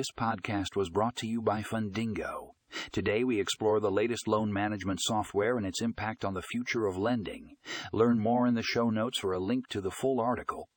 This podcast was brought to you by Fundingo. Today we explore the latest loan management software and its impact on the future of lending. Learn more in the show notes for a link to the full article.